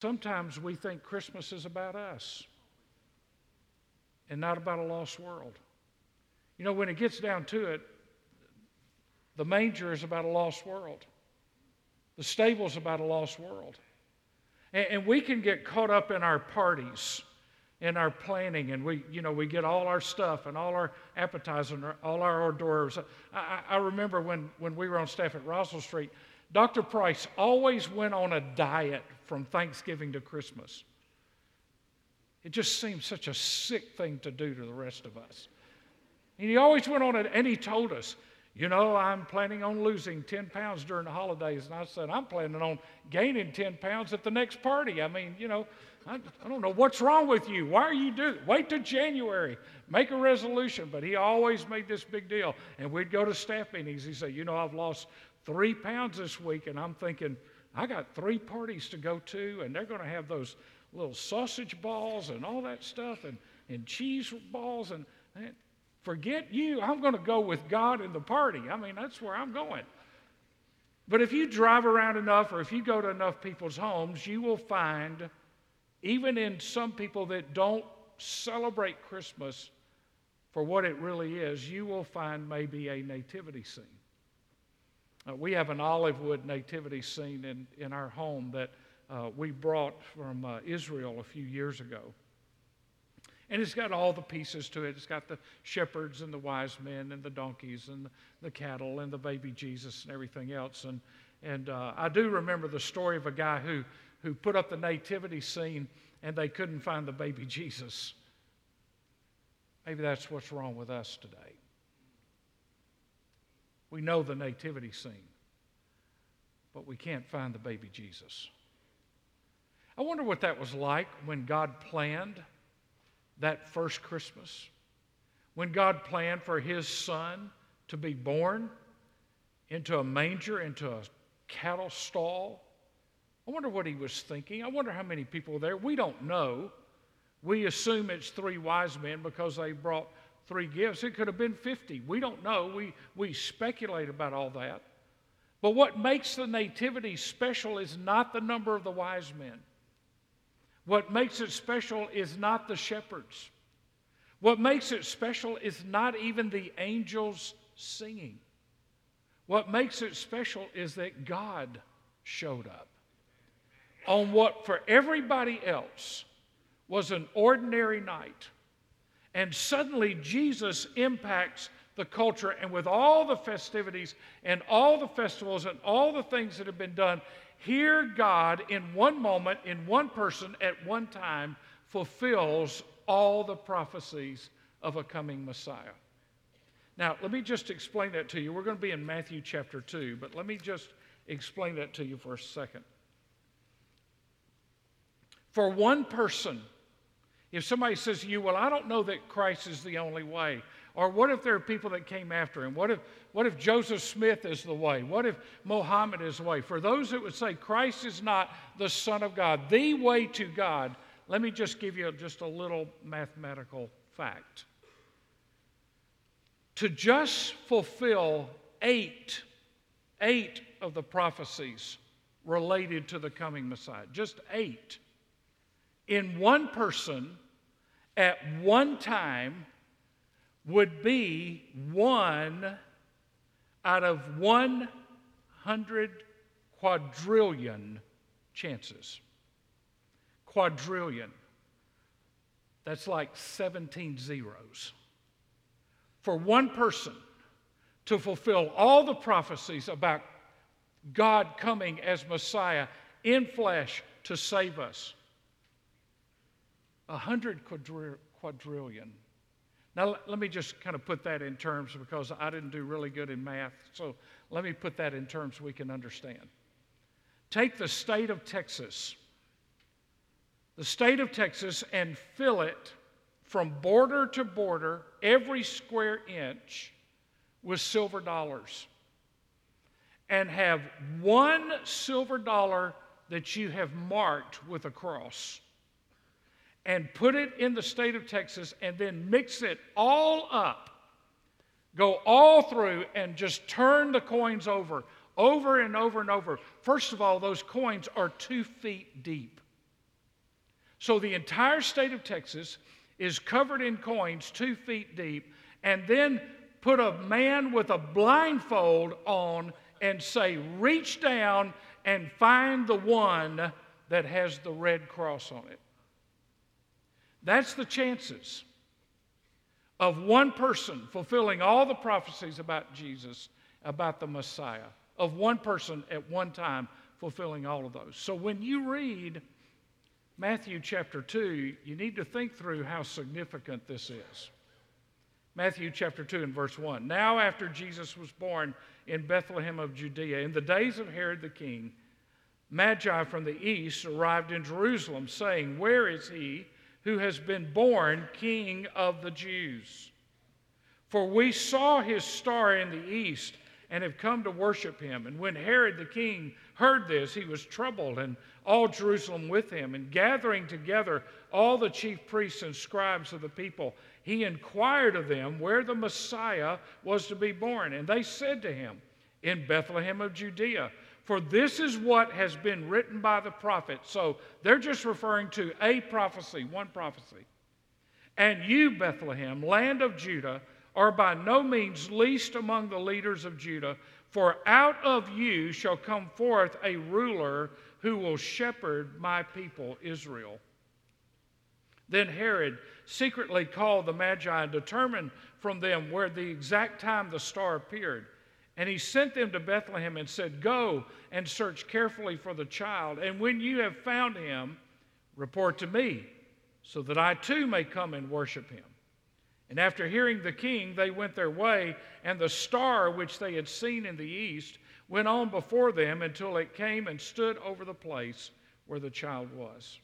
Sometimes we think Christmas is about us and not about a lost world. You know, when it gets down to it, the manger is about a lost world. The stable's about a lost world. And, and we can get caught up in our parties, in our planning, and we, you know, we get all our stuff and all our appetizers and all our hors d'oeuvres. I, I remember when, when we were on staff at Russell Street, Dr. Price always went on a diet from Thanksgiving to Christmas. It just seemed such a sick thing to do to the rest of us. And he always went on and he told us, you know, I'm planning on losing 10 pounds during the holidays. And I said, I'm planning on gaining 10 pounds at the next party. I mean, you know, I, I don't know what's wrong with you. Why are you doing Wait till January. Make a resolution. But he always made this big deal. And we'd go to staff meetings. He'd say, You know, I've lost three pounds this week. And I'm thinking, I got three parties to go to, and they're going to have those little sausage balls and all that stuff and, and cheese balls. And, and forget you. I'm going to go with God in the party. I mean, that's where I'm going. But if you drive around enough or if you go to enough people's homes, you will find, even in some people that don't celebrate Christmas for what it really is, you will find maybe a nativity scene. Uh, we have an olive wood nativity scene in, in our home that uh, we brought from uh, Israel a few years ago. And it's got all the pieces to it. It's got the shepherds and the wise men and the donkeys and the cattle and the baby Jesus and everything else. And, and uh, I do remember the story of a guy who, who put up the nativity scene and they couldn't find the baby Jesus. Maybe that's what's wrong with us today. We know the nativity scene, but we can't find the baby Jesus. I wonder what that was like when God planned that first Christmas, when God planned for his son to be born into a manger, into a cattle stall. I wonder what he was thinking. I wonder how many people were there. We don't know. We assume it's three wise men because they brought three gifts. It could have been 50. We don't know. We, we speculate about all that. But what makes the Nativity special is not the number of the wise men. What makes it special is not the shepherds. What makes it special is not even the angels singing. What makes it special is that God showed up on what for everybody else was an ordinary night. And suddenly Jesus impacts the culture, and with all the festivities and all the festivals and all the things that have been done, here, God, in one moment, in one person, at one time, fulfills all the prophecies of a coming Messiah. Now, let me just explain that to you. We're going to be in Matthew chapter 2, but let me just explain that to you for a second. For one person, if somebody says to you, Well, I don't know that Christ is the only way, or what if there are people that came after him? What if, what if Joseph Smith is the way? What if Mohammed is the way? For those that would say Christ is not the Son of God, the way to God, let me just give you just a little mathematical fact. To just fulfill eight, eight of the prophecies related to the coming Messiah, just eight, in one person at one time would be one out of 100 quadrillion chances. Quadrillion. That's like 17 zeros. For one person to fulfill all the prophecies about God coming as Messiah in flesh to save us. A hundred quadrillion now, let me just kind of put that in terms because I didn't do really good in math. So let me put that in terms we can understand. Take the state of Texas, the state of Texas, and fill it from border to border, every square inch, with silver dollars. And have one silver dollar that you have marked with a cross and put it in the state of Texas and then mix it all up. Go all through and just turn the coins over, over and over and over. First of all, those coins are two feet deep. So the entire state of Texas is covered in coins two feet deep, and then put a man with a blindfold on and say, Reach down and find the one that has the red cross on it. That's the chances of one person fulfilling all the prophecies about Jesus, about the Messiah, of one person at one time fulfilling all of those. So when you read Matthew chapter 2, you need to think through how significant this is. Matthew chapter 2 and verse 1. Now, after Jesus was born in Bethlehem of Judea, in the days of Herod the king, Magi from the east arrived in Jerusalem, saying, Where is he who has been born King of the Jews? For we saw his star in the east and have come to worship him. And when Herod the king heard this, he was troubled, and all Jerusalem with him. And gathering together all the chief priests and scribes of the people, he inquired of them where the Messiah was to be born. And they said to him, In Bethlehem of Judea. For this is what has been written by the prophet. So they're just referring to a prophecy, one prophecy. And you, Bethlehem, land of Judah, are by no means least among the leaders of Judah, for out of you shall come forth a ruler who will shepherd my people Israel. Then Herod secretly called the Magi and determined from them where the exact time the star appeared. And he sent them to Bethlehem and said, Go and search carefully for the child, and when you have found him, report to me, so that I too may come and worship him. And after hearing the king, they went their way, and the star which they had seen in the east went on before them until it came and stood over the place where the child was.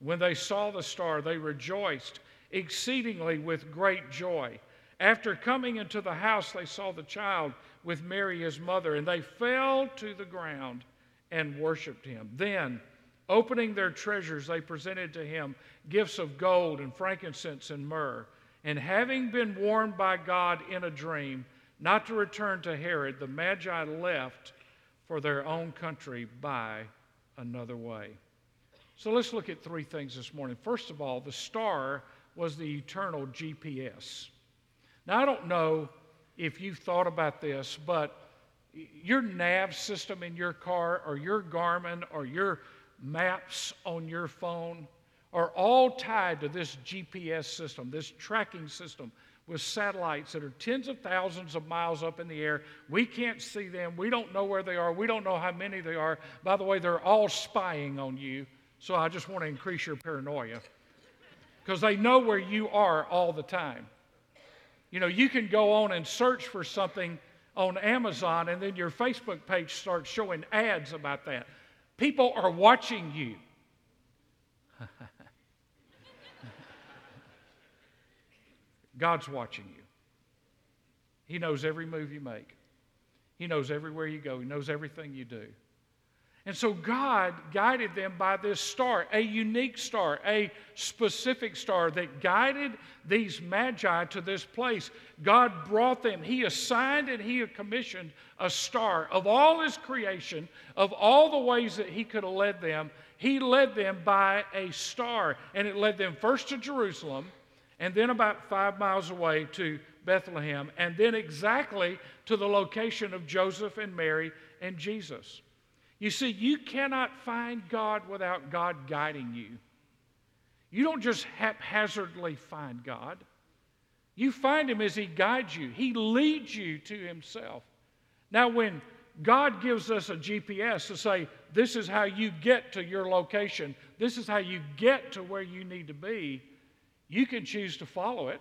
When they saw the star, they rejoiced exceedingly with great joy. After coming into the house, they saw the child with Mary, his mother, and they fell to the ground and worshiped him. Then, opening their treasures, they presented to him gifts of gold and frankincense and myrrh. And having been warned by God in a dream not to return to Herod, the Magi left for their own country by another way. So let's look at three things this morning. First of all, the star was the eternal GPS. Now, I don't know if you've thought about this, but your nav system in your car, or your Garmin, or your maps on your phone, are all tied to this GPS system, this tracking system with satellites that are tens of thousands of miles up in the air. We can't see them. We don't know where they are. We don't know how many they are. By the way, they're all spying on you. So I just want to increase your paranoia because they know where you are all the time. You know, you can go on and search for something on Amazon, and then your Facebook page starts showing ads about that. People are watching you. God's watching you. He knows every move you make, He knows everywhere you go, He knows everything you do. And so God guided them by this star, a unique star, a specific star that guided these magi to this place. God brought them, He assigned and He commissioned a star. Of all His creation, of all the ways that He could have led them, He led them by a star. And it led them first to Jerusalem and then about five miles away to Bethlehem, and then exactly to the location of Joseph and Mary and Jesus. You see, you cannot find God without God guiding you. You don't just haphazardly find God. You find Him as He guides you, He leads you to Himself. Now, when God gives us a GPS to say, this is how you get to your location, this is how you get to where you need to be, you can choose to follow it,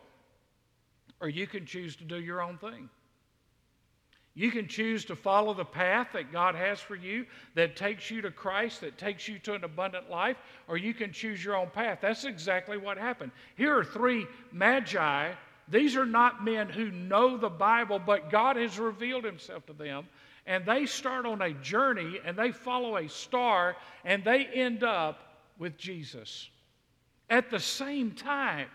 or you can choose to do your own thing. You can choose to follow the path that God has for you that takes you to Christ, that takes you to an abundant life, or you can choose your own path. That's exactly what happened. Here are three magi. These are not men who know the Bible, but God has revealed himself to them. And they start on a journey and they follow a star and they end up with Jesus. At the same time,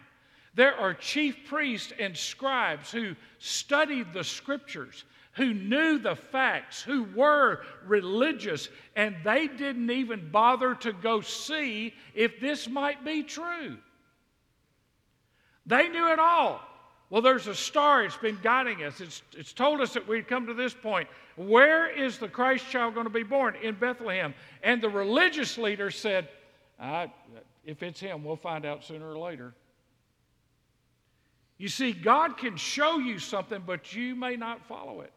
there are chief priests and scribes who studied the scriptures. Who knew the facts, who were religious, and they didn't even bother to go see if this might be true. They knew it all. Well, there's a star, it's been guiding us. It's, it's told us that we'd come to this point. Where is the Christ child going to be born? In Bethlehem. And the religious leader said, If it's him, we'll find out sooner or later. You see, God can show you something, but you may not follow it.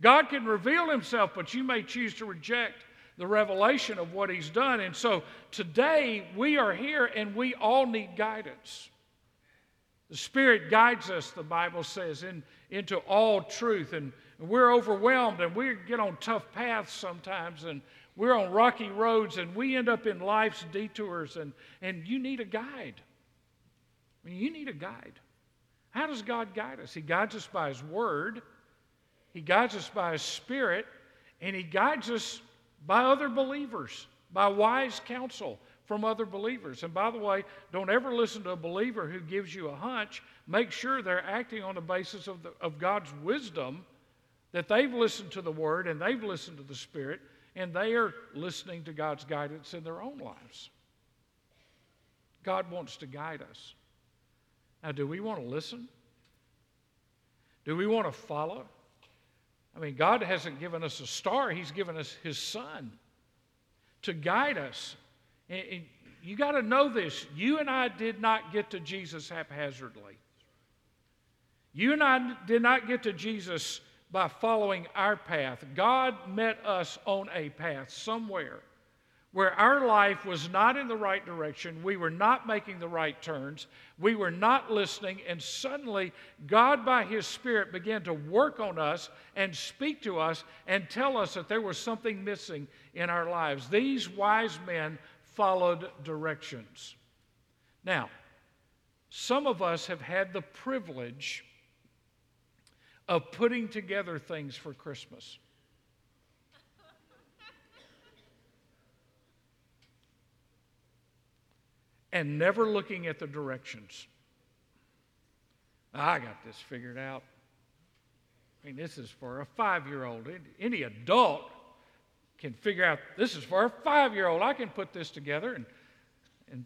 God can reveal himself, but you may choose to reject the revelation of what he's done. And so today we are here and we all need guidance. The Spirit guides us, the Bible says, in, into all truth. And we're overwhelmed and we get on tough paths sometimes and we're on rocky roads and we end up in life's detours and, and you need a guide. I mean, you need a guide. How does God guide us? He guides us by His Word, He guides us by His Spirit, and He guides us by other believers, by wise counsel from other believers. And by the way, don't ever listen to a believer who gives you a hunch. Make sure they're acting on the basis of, the, of God's wisdom, that they've listened to the Word and they've listened to the Spirit, and they are listening to God's guidance in their own lives. God wants to guide us. Now, do we want to listen? Do we want to follow? I mean, God hasn't given us a star, He's given us His Son to guide us and you got to know this. You and I did not get to Jesus haphazardly. You and I did not get to Jesus by following our path. God met us on a path somewhere where our life was not in the right direction. We were not making the right turns. We were not listening. And suddenly, God, by His Spirit, began to work on us and speak to us and tell us that there was something missing in our lives. These wise men followed directions. Now, some of us have had the privilege of putting together things for Christmas. And never looking at the directions. I got this figured out. I mean, this is for a five year old. Any adult can figure out this is for a five year old. I can put this together. And, and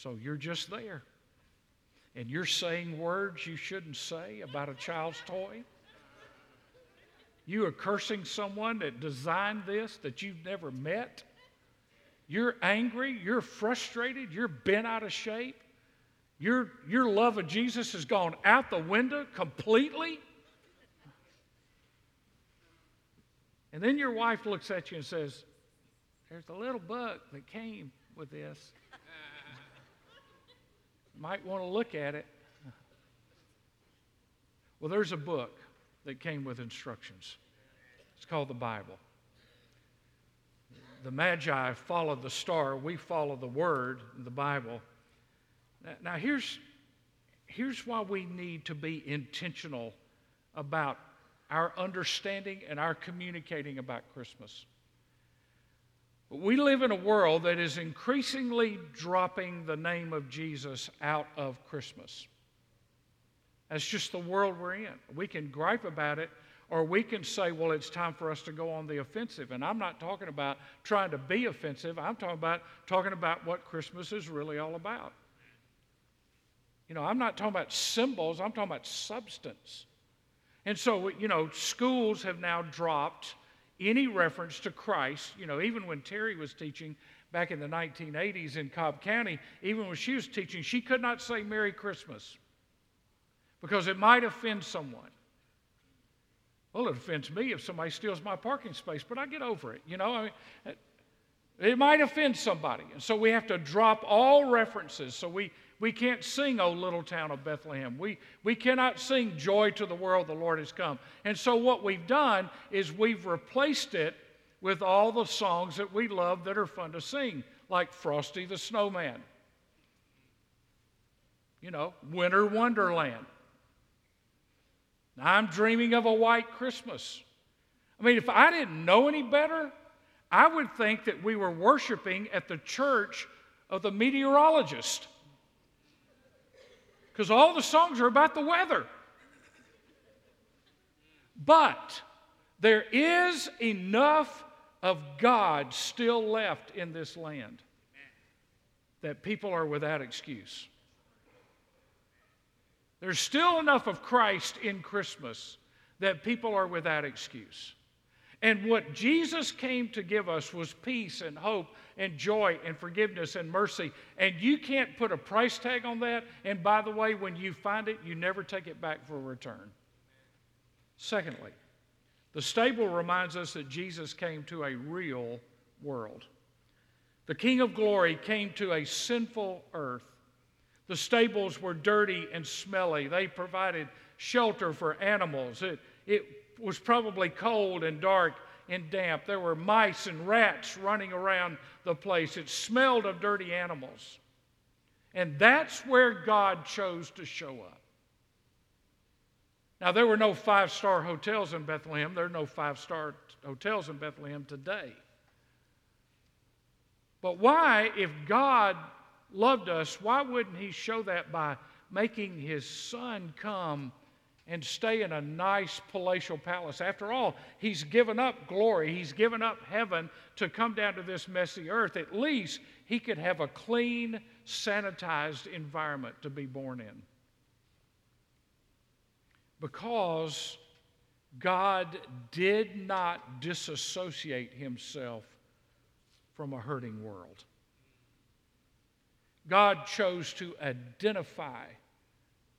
so you're just there. And you're saying words you shouldn't say about a child's toy. You are cursing someone that designed this that you've never met. You're angry. You're frustrated. You're bent out of shape. Your, your love of Jesus has gone out the window completely. And then your wife looks at you and says, There's a little book that came with this. Might want to look at it. Well, there's a book that came with instructions. It's called the Bible. The Magi followed the star, we follow the Word, the Bible. Now, here's, here's why we need to be intentional about our understanding and our communicating about Christmas. We live in a world that is increasingly dropping the name of Jesus out of Christmas. That's just the world we're in. We can gripe about it, or we can say, well, it's time for us to go on the offensive. And I'm not talking about trying to be offensive, I'm talking about talking about what Christmas is really all about. You know, I'm not talking about symbols, I'm talking about substance. And so, you know, schools have now dropped any reference to Christ. You know, even when Terry was teaching back in the 1980s in Cobb County, even when she was teaching, she could not say Merry Christmas because it might offend someone. Well, it offends me if somebody steals my parking space, but I get over it. You know, I mean, it might offend somebody. And so we have to drop all references. So we, we can't sing, O little town of Bethlehem. We, we cannot sing joy to the world, the Lord has come. And so what we've done is we've replaced it with all the songs that we love that are fun to sing, like Frosty the Snowman. You know, Winter Wonderland. I'm dreaming of a white Christmas. I mean, if I didn't know any better, I would think that we were worshiping at the church of the meteorologist because all the songs are about the weather. But there is enough of God still left in this land that people are without excuse. There's still enough of Christ in Christmas that people are without excuse. And what Jesus came to give us was peace and hope and joy and forgiveness and mercy. And you can't put a price tag on that. And by the way, when you find it, you never take it back for a return. Secondly, the stable reminds us that Jesus came to a real world. The King of Glory came to a sinful earth. The stables were dirty and smelly. They provided shelter for animals. It, it was probably cold and dark and damp. There were mice and rats running around the place. It smelled of dirty animals. And that's where God chose to show up. Now, there were no five star hotels in Bethlehem. There are no five star hotels in Bethlehem today. But why, if God loved us, why wouldn't He show that by making His Son come and stay in a nice palatial palace. After all, he's given up glory, he's given up heaven to come down to this messy earth. At least he could have a clean, sanitized environment to be born in. Because God did not disassociate himself from a hurting world. God chose to identify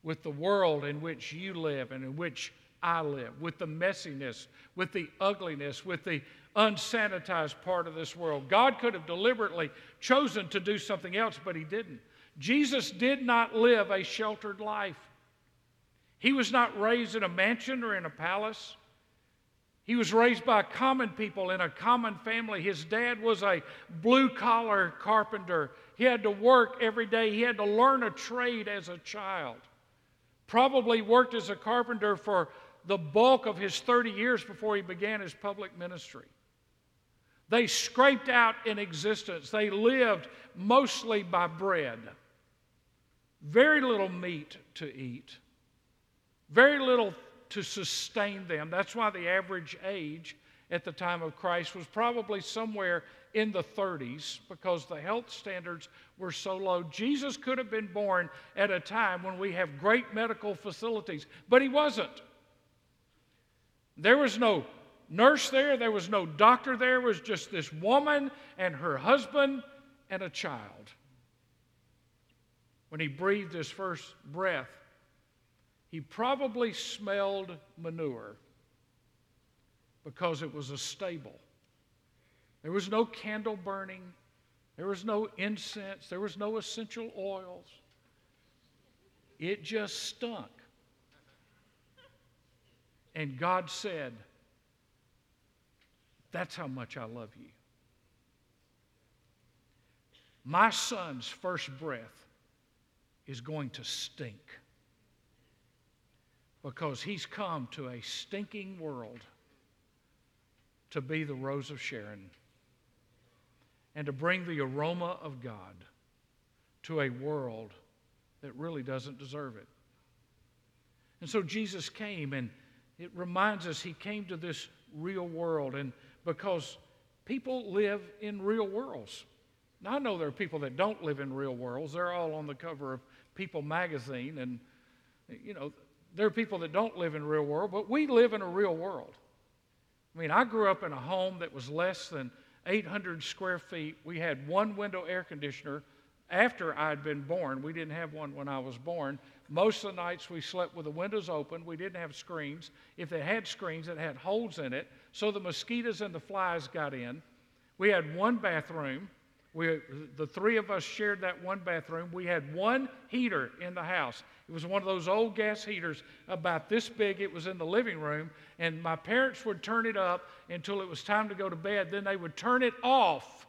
with the world in which you live and in which I live, with the messiness, with the ugliness, with the unsanitized part of this world. God could have deliberately chosen to do something else, but He didn't. Jesus did not live a sheltered life. He was not raised in a mansion or in a palace. He was raised by common people in a common family. His dad was a blue collar carpenter. He had to work every day, he had to learn a trade as a child probably worked as a carpenter for the bulk of his 30 years before he began his public ministry. They scraped out in existence. They lived mostly by bread. Very little meat to eat, very little to sustain them. That's why the average age at the time of Christ was probably somewhere in the 30s because the health standards were so low. Jesus could have been born at a time when we have great medical facilities, but he wasn't. There was no nurse there, there was no doctor there, was just this woman and her husband and a child. When he breathed his first breath, he probably smelled manure because it was a stable. There was no candle burning, there was no incense, there was no essential oils. It just stunk. And God said, That's how much I love you. My son's first breath is going to stink because he's come to a stinking world to be the rose of Sharon and to bring the aroma of God to a world that really doesn't deserve it. And so Jesus came, and it reminds us he came to this real world, and because people live in real worlds. Now, I know there are people that don't live in real worlds. They're all on the cover of People magazine, and, you know, there are people that don't live in real world, but we live in a real world. I mean, I grew up in a home that was less than 800 square feet. We had one window air conditioner after I'd been born. We didn't have one when I was born. Most of the nights we slept with the windows open. We didn't have screens. If they had screens, it had holes in it, so the mosquitoes and the flies got in. We had one bathroom. We, the three of us shared that one bathroom. We had one heater in the house. It was one of those old gas heaters about this big. It was in the living room, and my parents would turn it up until it was time to go to bed. Then they would turn it off.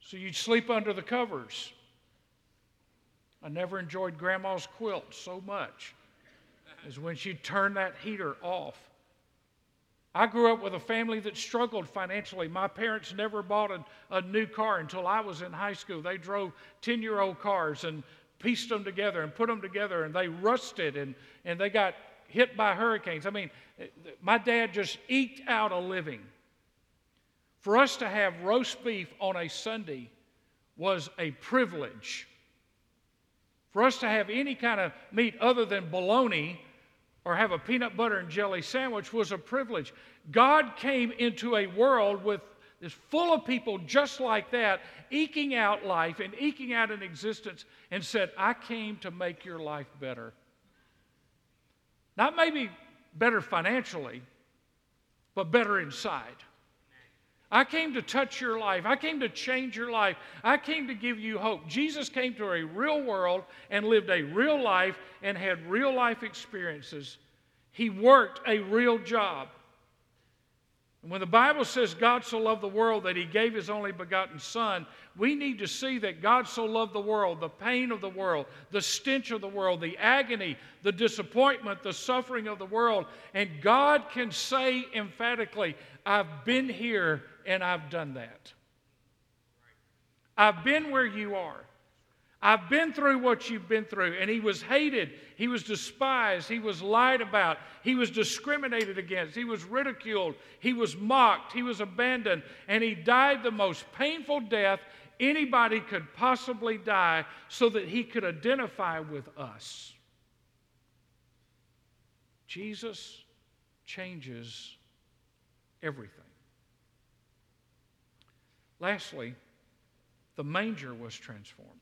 So you'd sleep under the covers. I never enjoyed Grandma's quilt so much as when she'd turn that heater off. I grew up with a family that struggled financially. My parents never bought a, a new car until I was in high school. They drove 10 year old cars and pieced them together and put them together, and they rusted and, and they got hit by hurricanes. I mean, my dad just eked out a living. For us to have roast beef on a Sunday was a privilege. For us to have any kind of meat other than bologna or have a peanut butter and jelly sandwich was a privilege. God came into a world with full of people just like that, eking out life and eking out an existence, and said, I came to make your life better. Not maybe better financially, but better inside. I came to touch your life. I came to change your life. I came to give you hope. Jesus came to a real world and lived a real life and had real life experiences. He worked a real job. And when the Bible says God so loved the world that he gave his only begotten Son, we need to see that God so loved the world, the pain of the world, the stench of the world, the agony, the disappointment, the suffering of the world. And God can say emphatically, I've been here and I've done that. I've been where you are. I've been through what you've been through. And he was hated. He was despised. He was lied about. He was discriminated against. He was ridiculed. He was mocked. He was abandoned. And he died the most painful death anybody could possibly die so that he could identify with us. Jesus changes everything. Lastly, the manger was transformed.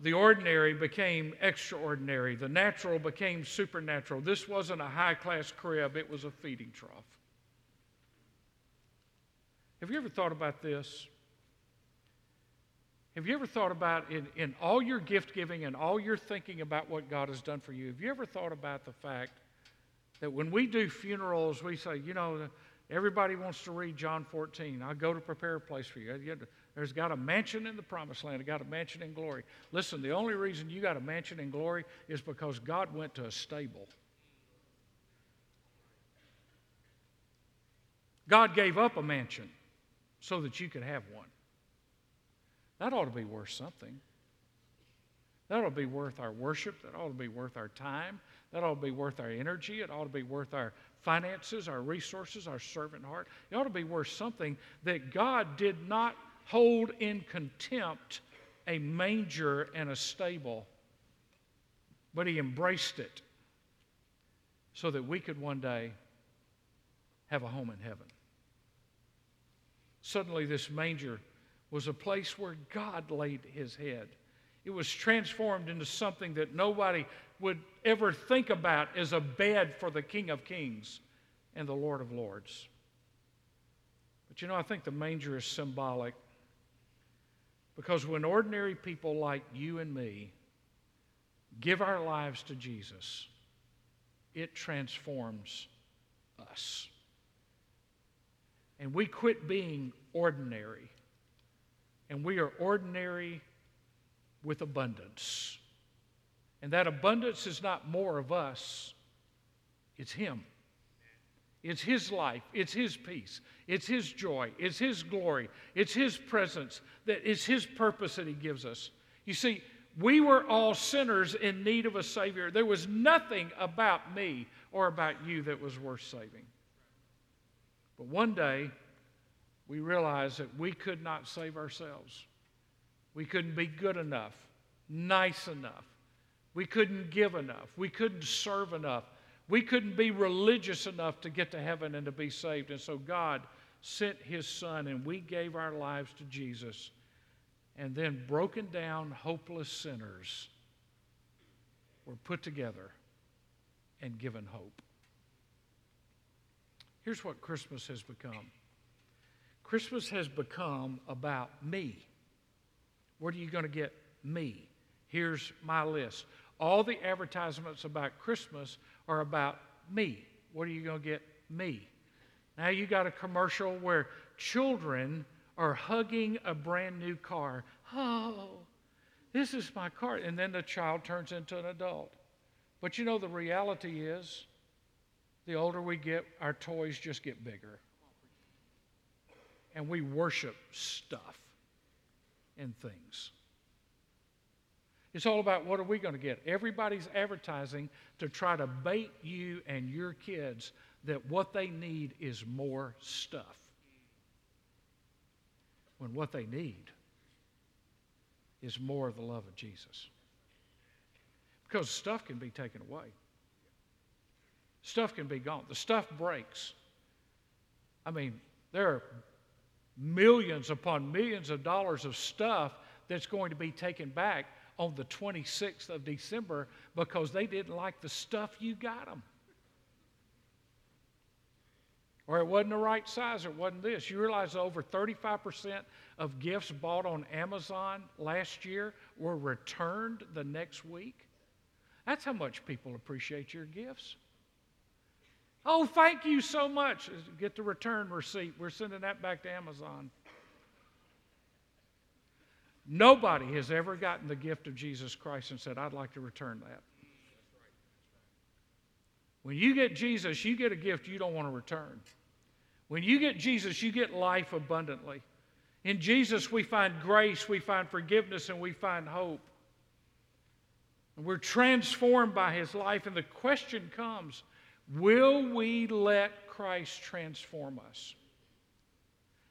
The ordinary became extraordinary. The natural became supernatural. This wasn't a high class crib, it was a feeding trough. Have you ever thought about this? Have you ever thought about in, in all your gift giving and all your thinking about what God has done for you? Have you ever thought about the fact that when we do funerals, we say, you know, everybody wants to read John 14. I'll go to prepare a place for you. There's got a mansion in the promised land. I got a mansion in glory. Listen, the only reason you got a mansion in glory is because God went to a stable. God gave up a mansion so that you could have one. That ought to be worth something. That ought to be worth our worship. That ought to be worth our time. That ought to be worth our energy. It ought to be worth our finances, our resources, our servant heart. It ought to be worth something that God did not hold in contempt a manger and a stable, but he embraced it so that we could one day have a home in heaven. Suddenly, this manger was a place where God laid his head. It was transformed into something that nobody would ever think about as a bed for the King of Kings and the Lord of Lords. But you know, I think the manger is symbolic because when ordinary people like you and me give our lives to Jesus, it transforms us. And we quit being ordinary, and we are ordinary with abundance. And that abundance is not more of us, it's Him. It's His life, it's His peace, it's His joy, it's His glory, it's His presence, that is His purpose that He gives us. You see, we were all sinners in need of a Savior. There was nothing about me or about you that was worth saving. But one day, we realized that we could not save ourselves. We couldn't be good enough, nice enough. We couldn't give enough. We couldn't serve enough. We couldn't be religious enough to get to heaven and to be saved. And so God sent his son, and we gave our lives to Jesus. And then broken down, hopeless sinners were put together and given hope. Here's what Christmas has become Christmas has become about me. Where are you going to get me? Here's my list. All the advertisements about Christmas are about me. What are you going to get? Me. Now you got a commercial where children are hugging a brand new car. Oh, this is my car. And then the child turns into an adult. But you know, the reality is the older we get, our toys just get bigger. And we worship stuff and things. It's all about what are we going to get. Everybody's advertising to try to bait you and your kids that what they need is more stuff. When what they need is more of the love of Jesus. Because stuff can be taken away. Stuff can be gone. The stuff breaks. I mean, there are millions upon millions of dollars of stuff that's going to be taken back on the 26th of December because they didn't like the stuff you got them. Or it wasn't the right size, or it wasn't this. You realize over 35% of gifts bought on Amazon last year were returned the next week? That's how much people appreciate your gifts. Oh, thank you so much. Get the return receipt. We're sending that back to Amazon. Nobody has ever gotten the gift of Jesus Christ and said, I'd like to return that. When you get Jesus, you get a gift you don't want to return. When you get Jesus, you get life abundantly. In Jesus, we find grace, we find forgiveness, and we find hope. And we're transformed by his life. And the question comes will we let Christ transform us?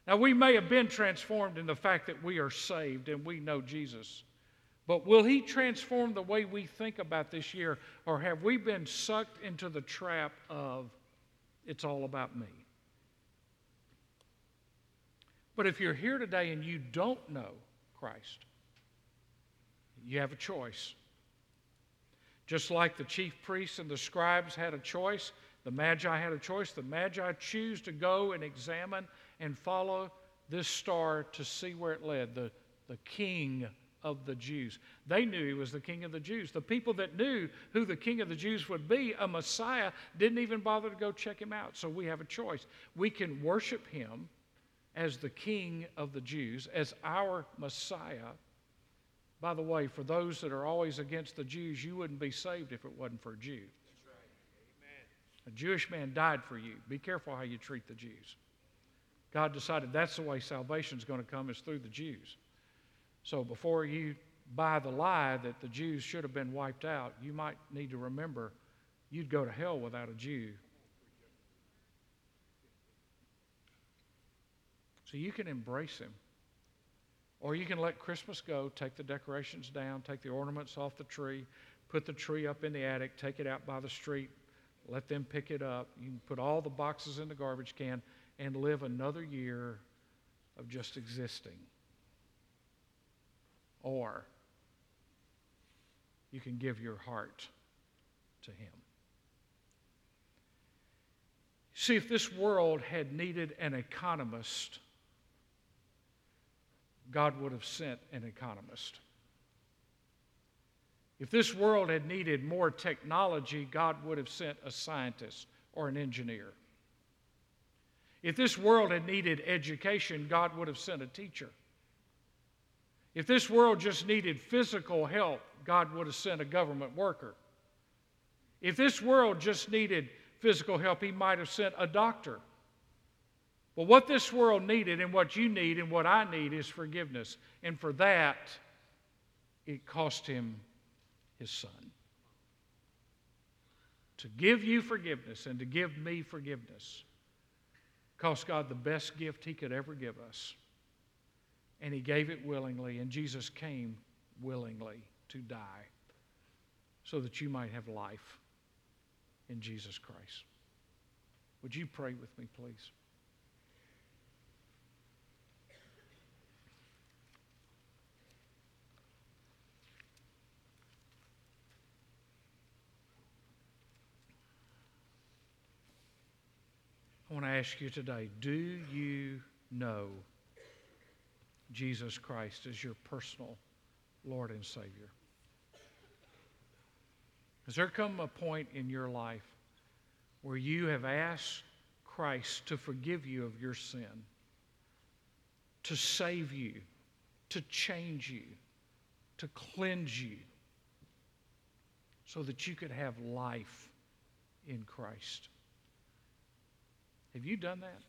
Now, we may have been transformed in the fact that we are saved and we know Jesus. But will He transform the way we think about this year, or have we been sucked into the trap of it's all about me? But if you're here today and you don't know Christ, you have a choice. Just like the chief priests and the scribes had a choice, the Magi had a choice. The Magi choose to go and examine and follow this star to see where it led, the, the king of the Jews. They knew he was the king of the Jews. The people that knew who the king of the Jews would be, a Messiah, didn't even bother to go check him out. So we have a choice. We can worship him as the king of the Jews, as our Messiah. By the way, for those that are always against the Jews, you wouldn't be saved if it wasn't for a Jew. A Jewish man died for you. Be careful how you treat the Jews. God decided that's the way salvation is going to come is through the Jews. So before you buy the lie that the Jews should have been wiped out, you might need to remember you'd go to hell without a Jew. So you can embrace him. Or you can let Christmas go, take the decorations down, take the ornaments off the tree, put the tree up in the attic, take it out by the street, let them pick it up. You can put all the boxes in the garbage can and live another year of just existing. Or you can give your heart to Him. See, if this world had needed an economist, God would have sent an economist. If this world had needed more technology, God would have sent a scientist or an engineer. If this world had needed education, God would have sent a teacher. If this world just needed physical help, God would have sent a government worker. If this world just needed physical help, He might have sent a doctor. But what this world needed and what you need and what I need is forgiveness. And for that, it cost Him His Son. To give you forgiveness and to give me forgiveness cost God the best gift He could ever give us. And He gave it willingly, and Jesus came willingly to die so that you might have life in Jesus Christ. Would you pray with me, please? I want to ask you today do you know Jesus Christ as your personal Lord and Savior? Has there come a point in your life where you have asked Christ to forgive you of your sin, to save you, to change you, to cleanse you, so that you could have life in Christ? Have you done that?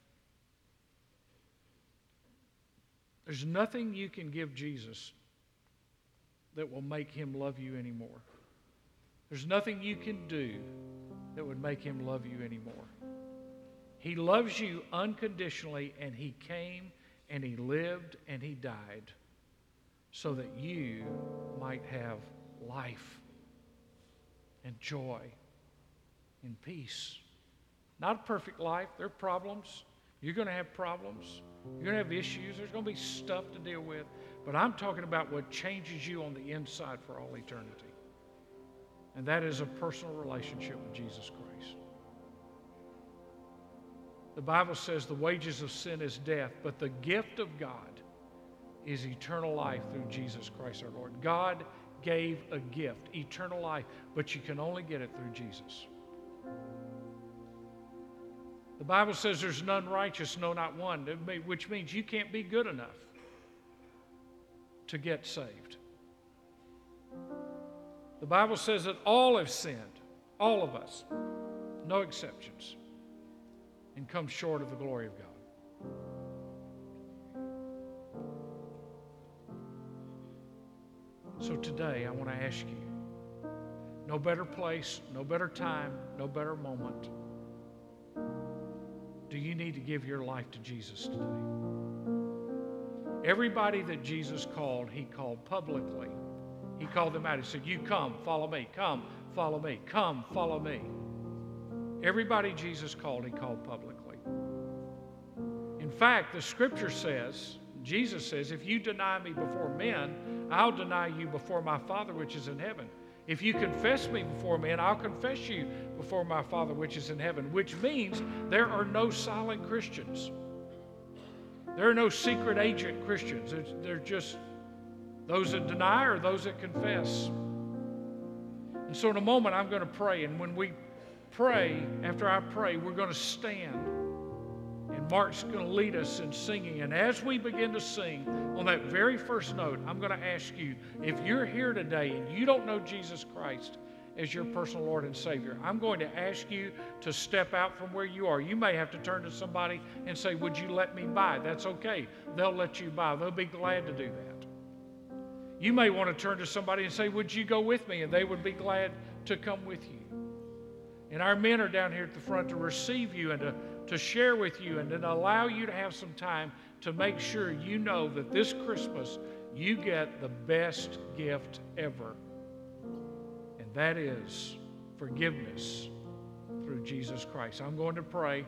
There's nothing you can give Jesus that will make him love you anymore. There's nothing you can do that would make him love you anymore. He loves you unconditionally, and he came and he lived and he died so that you might have life and joy and peace. Not a perfect life. There are problems. You're going to have problems. You're going to have issues. There's going to be stuff to deal with. But I'm talking about what changes you on the inside for all eternity. And that is a personal relationship with Jesus Christ. The Bible says the wages of sin is death, but the gift of God is eternal life through Jesus Christ our Lord. God gave a gift, eternal life, but you can only get it through Jesus. The Bible says there's none righteous, no, not one, which means you can't be good enough to get saved. The Bible says that all have sinned, all of us, no exceptions, and come short of the glory of God. So today, I want to ask you no better place, no better time, no better moment. Do you need to give your life to Jesus today? Everybody that Jesus called, he called publicly. He called them out. He said, You come, follow me. Come, follow me. Come, follow me. Everybody Jesus called, he called publicly. In fact, the scripture says, Jesus says, If you deny me before men, I'll deny you before my Father which is in heaven. If you confess me before men, I'll confess you before my Father which is in heaven, which means there are no silent Christians. There are no secret agent Christians. They're just those that deny or those that confess. And so, in a moment, I'm going to pray. And when we pray, after I pray, we're going to stand. And Mark's going to lead us in singing. And as we begin to sing, on that very first note, I'm going to ask you if you're here today and you don't know Jesus Christ, as your personal Lord and Savior. I'm going to ask you to step out from where you are. You may have to turn to somebody and say, Would you let me by? That's okay. They'll let you by. They'll be glad to do that. You may want to turn to somebody and say, Would you go with me? And they would be glad to come with you. And our men are down here at the front to receive you and to, to share with you and then allow you to have some time to make sure you know that this Christmas you get the best gift ever And that is forgiveness through Jesus Christ. I'm going to pray.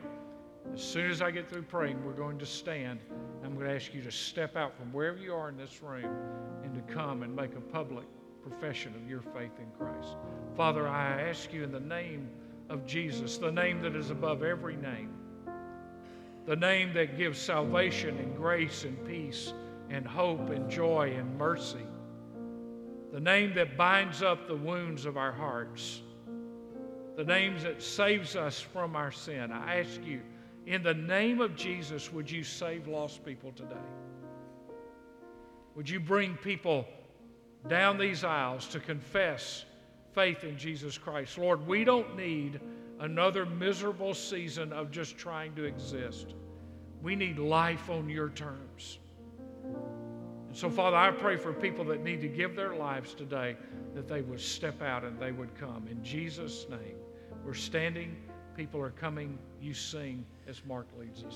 As soon as I get through praying, we're going to stand. I'm going to ask you to step out from wherever you are in this room and to come and make a public profession of your faith in Christ. Father, I ask you in the name of Jesus, the name that is above every name, the name that gives salvation and grace and peace and hope and joy and mercy the name that binds up the wounds of our hearts, the name that saves us from our sin. I ask you, in the name of Jesus, would you save lost people today? Would you bring people down these aisles to confess faith in Jesus Christ? Lord, we don't need another miserable season of just trying to exist. We need life on your terms. And So, Father, I pray for people that need to give their lives today that they would step out and they would come. In Jesus' name, we're standing, people are coming, you sing as Mark leads us.